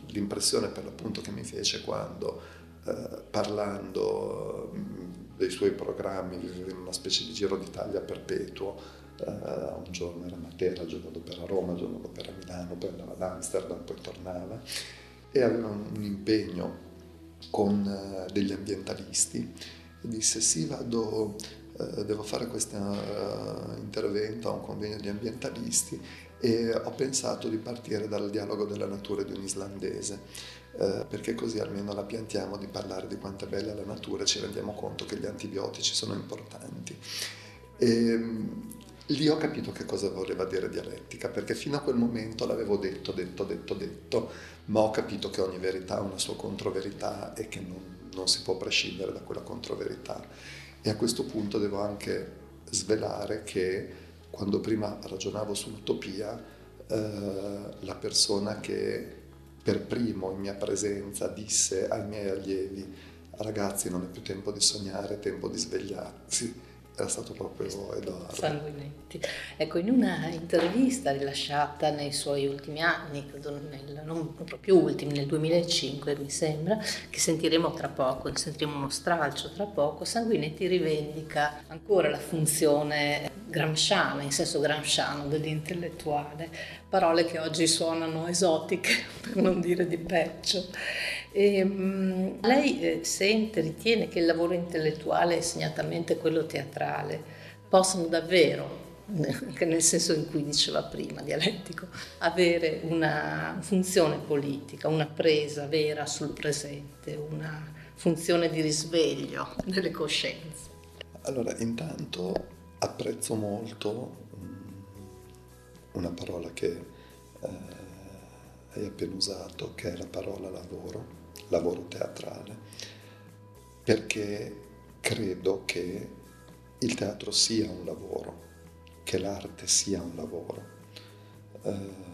l'impressione per l'appunto che mi fece quando eh, parlando dei suoi programmi in una specie di giro d'Italia perpetuo, uh, un giorno era a Matera, il giorno dopo era a Roma, il giorno dopo era a Milano, poi andava ad Amsterdam, poi tornava. E aveva un, impegno con uh, degli ambientalisti. E disse sì vado, uh, devo fare questo intervento a un convegno di ambientalisti e ho pensato di partire dal dialogo della natura di un islandese eh, perché così almeno la piantiamo di parlare di quanto è bella la natura e ci rendiamo conto che gli antibiotici sono importanti. E, ehm, lì ho capito che cosa voleva dire dialettica, perché fino a quel momento l'avevo detto, detto, detto, detto, ma ho capito che ogni verità ha una sua controverità e che non, non si può prescindere da quella controverità. E a questo punto devo anche svelare che quando prima ragionavo sull'utopia, eh, la persona che per primo in mia presenza disse ai miei allievi, ragazzi non è più tempo di sognare, è tempo di svegliarsi era stato proprio Edoardo. Sanguinetti. Ecco, in una intervista rilasciata nei suoi ultimi anni, nel, non proprio ultimi, nel 2005 mi sembra, che sentiremo tra poco, sentiremo uno stralcio tra poco, Sanguinetti rivendica ancora la funzione gramsciana, in senso gramsciano dell'intellettuale, parole che oggi suonano esotiche, [LAUGHS] per non dire di peggio. E, um, lei eh, sente, ritiene che il lavoro intellettuale, segnatamente quello teatrale, possano davvero, anche [LAUGHS] nel senso in cui diceva prima, dialettico, avere una funzione politica, una presa vera sul presente, una funzione di risveglio delle coscienze? Allora, intanto apprezzo molto una parola che eh, hai appena usato, che è la parola lavoro lavoro teatrale, perché credo che il teatro sia un lavoro, che l'arte sia un lavoro. Uh,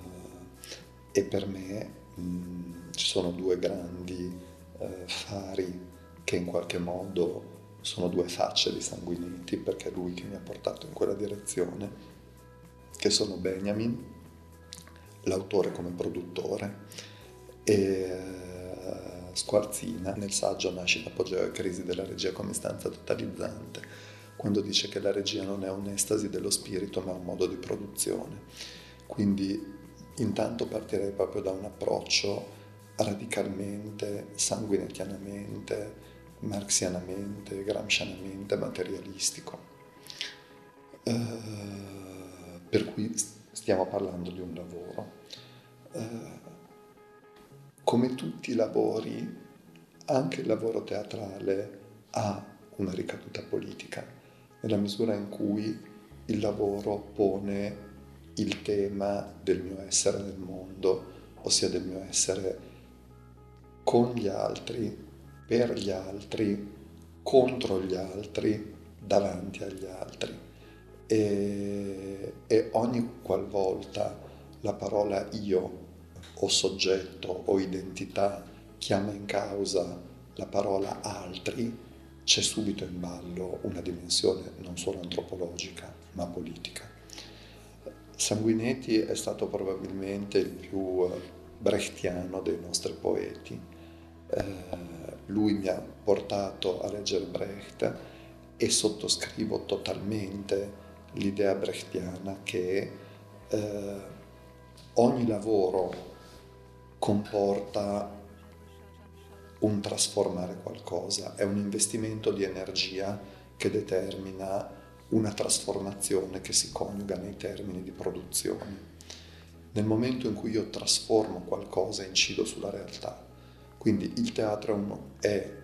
e per me mm, ci sono due grandi uh, fari che in qualche modo sono due facce di Sanguinetti, perché è lui che mi ha portato in quella direzione, che sono Benjamin, l'autore come produttore, e Squarzina nel saggio Nascita, apogeo e crisi della regia come istanza totalizzante, quando dice che la regia non è un'estasi dello spirito ma un modo di produzione. Quindi intanto partirei proprio da un approccio radicalmente, sanguinetianamente, marxianamente, gramscianamente materialistico. Uh, per cui stiamo parlando di un lavoro. Uh, come tutti i lavori, anche il lavoro teatrale ha una ricaduta politica, nella misura in cui il lavoro pone il tema del mio essere nel mondo, ossia del mio essere con gli altri, per gli altri, contro gli altri, davanti agli altri. E, e ogni qualvolta la parola io o soggetto o identità chiama in causa la parola altri, c'è subito in ballo una dimensione non solo antropologica ma politica. Sanguinetti è stato probabilmente il più eh, brechtiano dei nostri poeti. Eh, lui mi ha portato a leggere Brecht e sottoscrivo totalmente l'idea brechtiana che eh, ogni lavoro comporta un trasformare qualcosa, è un investimento di energia che determina una trasformazione che si coniuga nei termini di produzione. Nel momento in cui io trasformo qualcosa incido sulla realtà. Quindi il teatro è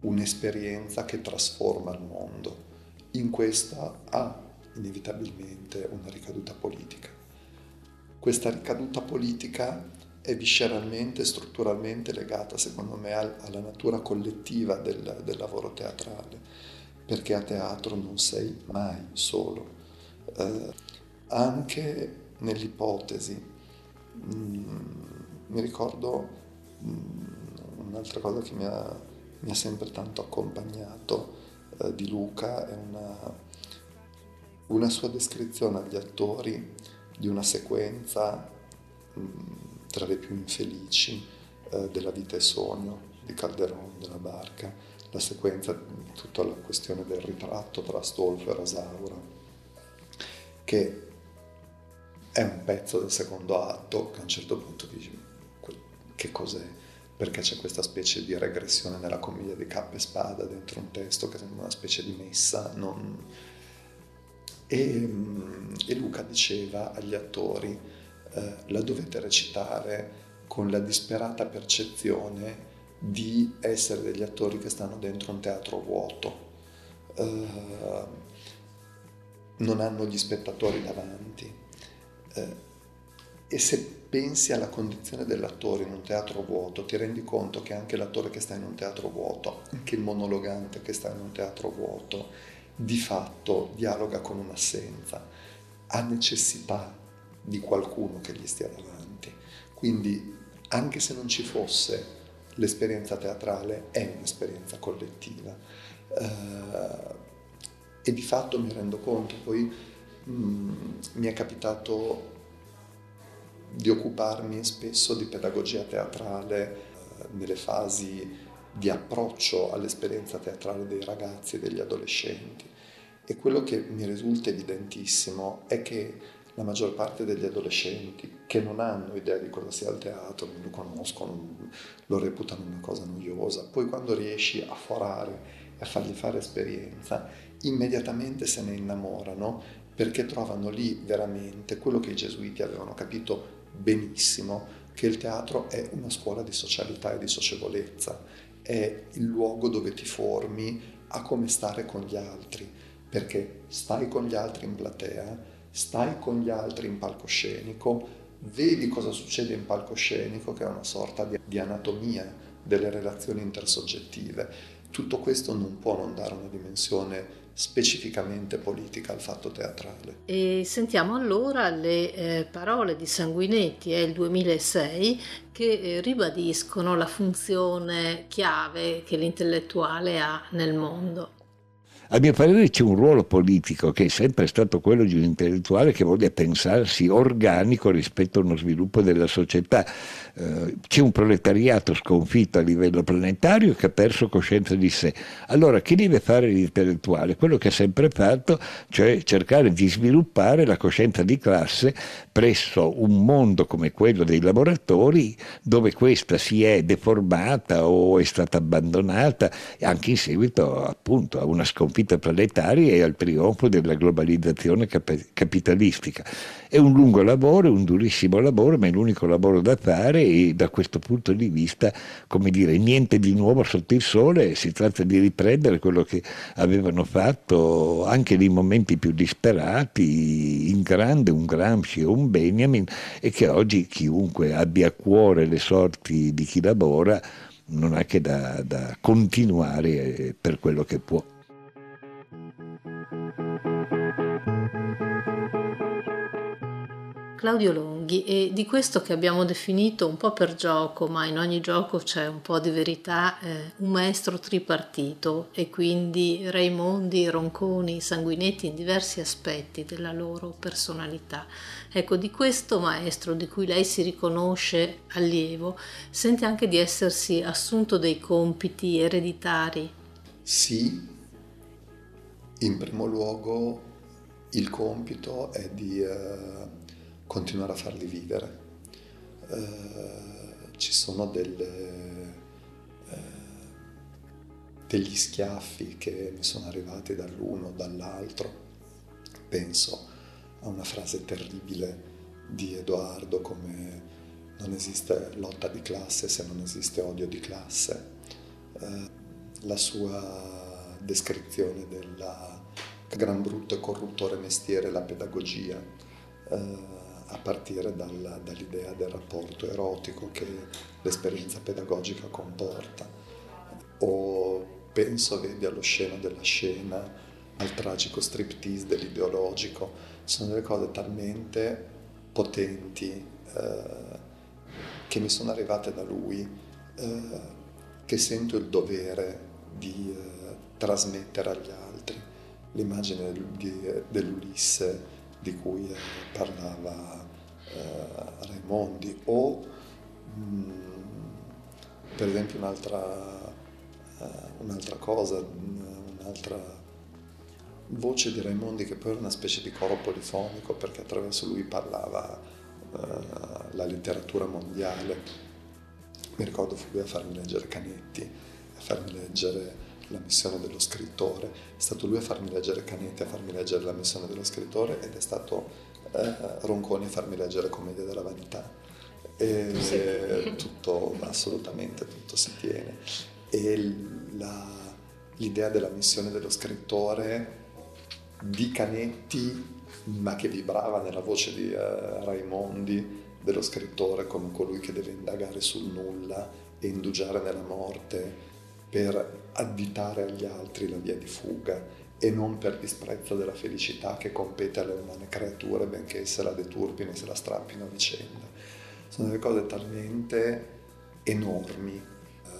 un'esperienza che trasforma il mondo. In questa ha inevitabilmente una ricaduta politica. Questa ricaduta politica è visceralmente, strutturalmente legata, secondo me, alla natura collettiva del, del lavoro teatrale, perché a teatro non sei mai solo. Eh, anche nell'ipotesi, mh, mm, mi ricordo mh, mm, un'altra cosa che mi ha, mi ha, sempre tanto accompagnato eh, di Luca, è una, una, sua descrizione agli attori di una sequenza mh, mm, tra le più infelici eh, della vita e sogno di Calderon, della barca, la sequenza, tutta la questione del ritratto tra Stolfo e Rosaura. che è un pezzo del secondo atto che a un certo punto dici che cos'è? Perché c'è questa specie di regressione nella commedia di cappa e spada dentro un testo che sembra una specie di messa. Non... E, e, Luca diceva agli attori, eh, la dovete recitare con la disperata percezione di essere degli attori che stanno dentro un teatro vuoto. Uh, non hanno gli spettatori davanti. Uh, e se pensi alla condizione dell'attore in un teatro vuoto, ti rendi conto che anche l'attore che sta in un teatro vuoto, anche il monologante che sta in un teatro vuoto, di fatto dialoga con un'assenza, ha necessità di qualcuno che gli stia davanti. Quindi anche se non ci fosse l'esperienza teatrale, è un'esperienza collettiva. Uh, e di fatto mi rendo conto, poi mh, mm, mi è capitato di occuparmi spesso di pedagogia teatrale uh, nelle fasi di approccio all'esperienza teatrale dei ragazzi e degli adolescenti. E quello che mi risulta evidentissimo è che la maggior parte degli adolescenti che non hanno idea di cosa sia il teatro, non lo conoscono, lo reputano una cosa noiosa, poi quando riesci a forare e a fargli fare esperienza, immediatamente se ne innamorano perché trovano lì veramente quello che i gesuiti avevano capito benissimo, che il teatro è una scuola di socialità e di socievolezza, è il luogo dove ti formi a come stare con gli altri, perché stai con gli altri in platea, stai con gli altri in palcoscenico, vedi cosa succede in palcoscenico, che è una sorta di, di anatomia delle relazioni intersoggettive. Tutto questo non può non dare una dimensione specificamente politica al fatto teatrale. E sentiamo allora le eh, parole di Sanguinetti, è il 2006, che eh, ribadiscono la funzione chiave che l'intellettuale ha nel mondo. A mio parere c'è un ruolo politico che è sempre stato quello di un intellettuale che voglia pensarsi organico rispetto a uno sviluppo della società. Eh, c'è un proletariato sconfitto a livello planetario che ha perso coscienza di sé. Allora, che deve fare l'intellettuale? Quello che ha sempre fatto, cioè cercare di sviluppare la coscienza di classe presso un mondo come quello dei lavoratori, dove questa si è deformata o è stata abbandonata, anche in seguito appunto a una sconfitta planetaria e al trionfo della globalizzazione cap- capitalistica. È un lungo lavoro, un durissimo lavoro, ma è l'unico lavoro da fare e da questo punto di vista, come dire, niente di nuovo sotto il sole, si tratta di riprendere quello che avevano fatto anche nei momenti più disperati, in grande un Gramsci o un Benjamin e che oggi chiunque abbia a cuore le sorti di chi lavora non ha che da, da continuare per quello che può. Claudio Longhi e di questo che abbiamo definito un po' per gioco, ma in ogni gioco c'è un po' di verità, eh, un maestro tripartito e quindi Raimondi, Ronconi, Sanguinetti in diversi aspetti della loro personalità. Ecco, di questo maestro di cui lei si riconosce allievo, sente anche di essersi assunto dei compiti ereditari? Sì, in primo luogo il compito è di... Uh continuare a farli vivere. Eh, ci sono delle, eh, degli schiaffi che mi sono arrivati dall'uno, dall'altro. Penso a una frase terribile di Edoardo come non esiste lotta di classe se non esiste odio di classe. Eh, la sua descrizione del gran brutto e corruttore mestiere, la pedagogia. Eh, a partire dal, dall'idea del rapporto erotico che l'esperienza pedagogica comporta. O penso, vedi, allo scena della scena, al tragico striptease dell'ideologico, sono delle cose talmente potenti eh, che mi sono arrivate da lui eh, che sento il dovere di eh, trasmettere agli altri l'immagine dell'Ulisse di cui eh, parlava eh, Raimondi o mh, mm, per esempio un'altra, uh, un'altra cosa, un'altra voce di Raimondi che poi era una specie di coro polifonico perché attraverso lui parlava uh, la letteratura mondiale. Mi ricordo fu lui a farmi leggere Canetti, a farmi leggere la missione dello scrittore, è stato lui a farmi leggere Canetti, a farmi leggere la missione dello scrittore ed è stato uh, Ronconi a farmi leggere Commedia della vanità. E sì. tutto, assolutamente tutto si tiene. E la, l'idea della missione dello scrittore di Canetti, ma che vibrava nella voce di uh, Raimondi, dello scrittore come colui che deve indagare sul nulla e indugiare nella morte per additare agli altri la via di fuga e non per disprezzo della felicità che compete alle umane creature, benché se la deturpino e se la strappino a vicenda. Sono delle cose talmente enormi eh,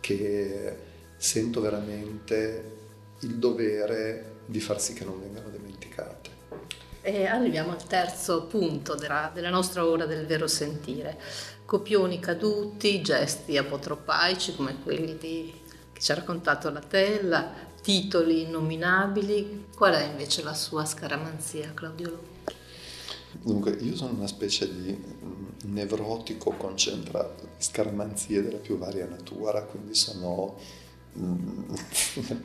che sento veramente il dovere di far sì che non vengano dimenticate. E arriviamo al terzo punto della, della nostra ora del vero sentire. Copioni caduti, gesti apotropaici come quelli di, che ci ha raccontato la Tella, titoli innominabili. Qual è invece la sua scaramanzia, Claudio Lu? Dunque, io sono una specie di mm, nevrotico concentrato di scaramanzie della più varia natura, quindi sono mm,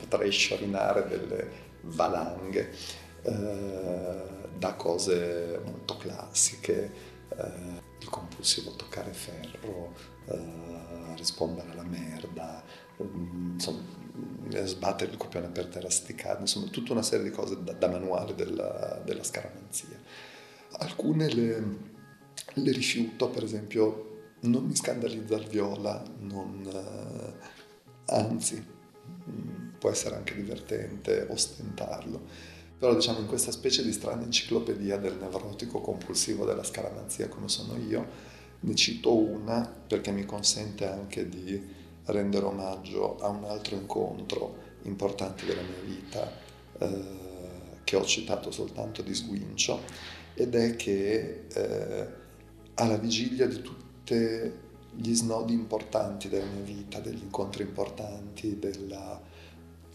[LAUGHS] potrei sciorinare delle valanghe, eh, da cose molto classiche, eh, il compulsivo toccare ferro, eh, rispondere alla merda, insomma, sbattere il copione per terra sticare, insomma tutta una serie di cose da, da manuale della, della, scaramanzia. Alcune le, le, rifiuto, per esempio non mi scandalizza il viola, non, eh, anzi mm, può essere anche divertente ostentarlo. Però diciamo in questa specie di strana enciclopedia del nevrotico compulsivo della scaramanzia come sono io, ne cito una perché mi consente anche di rendere omaggio a un altro incontro importante della mia vita eh, che ho citato soltanto di sguincio ed è che eh, alla vigilia di tutti gli snodi importanti della mia vita, degli incontri importanti, della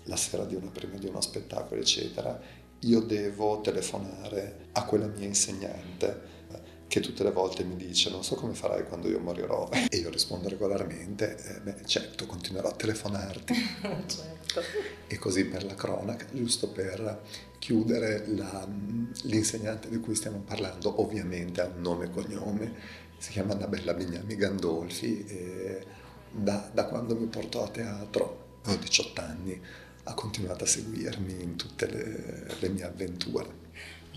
la sera di una prima di uno spettacolo, eccetera, io devo telefonare a quella mia insegnante che tutte le volte mi dice non so come farai quando io morirò [LAUGHS] e io rispondo regolarmente eh, beh certo continuerò a telefonarti [LAUGHS] certo. e così per la cronaca giusto per chiudere la, l'insegnante di cui stiamo parlando ovviamente ha un nome e cognome si chiama Annabella Bignami Gandolfi e da, da quando mi portò a teatro ho 18 anni ha continuato a seguirmi in tutte le, le mie avventure.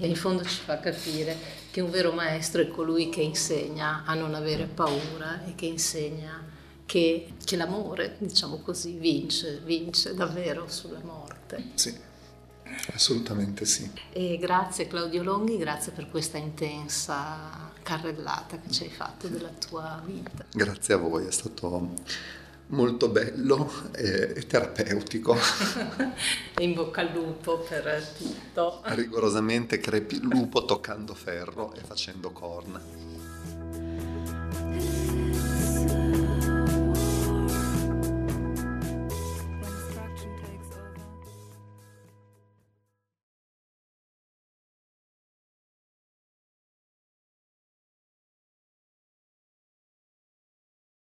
E in fondo ci fa capire che un vero maestro è colui che insegna a non avere paura e che insegna che, che l'amore, diciamo così, vince, vince davvero sulla morte. Sì, assolutamente sì. E grazie Claudio Longhi, grazie per questa intensa carrellata che ci hai fatto della tua vita. Grazie a voi, è stato molto bello e terapeutico. [LAUGHS] In bocca al lupo per tutto. Rigorosamente crepi il lupo toccando ferro e facendo corna.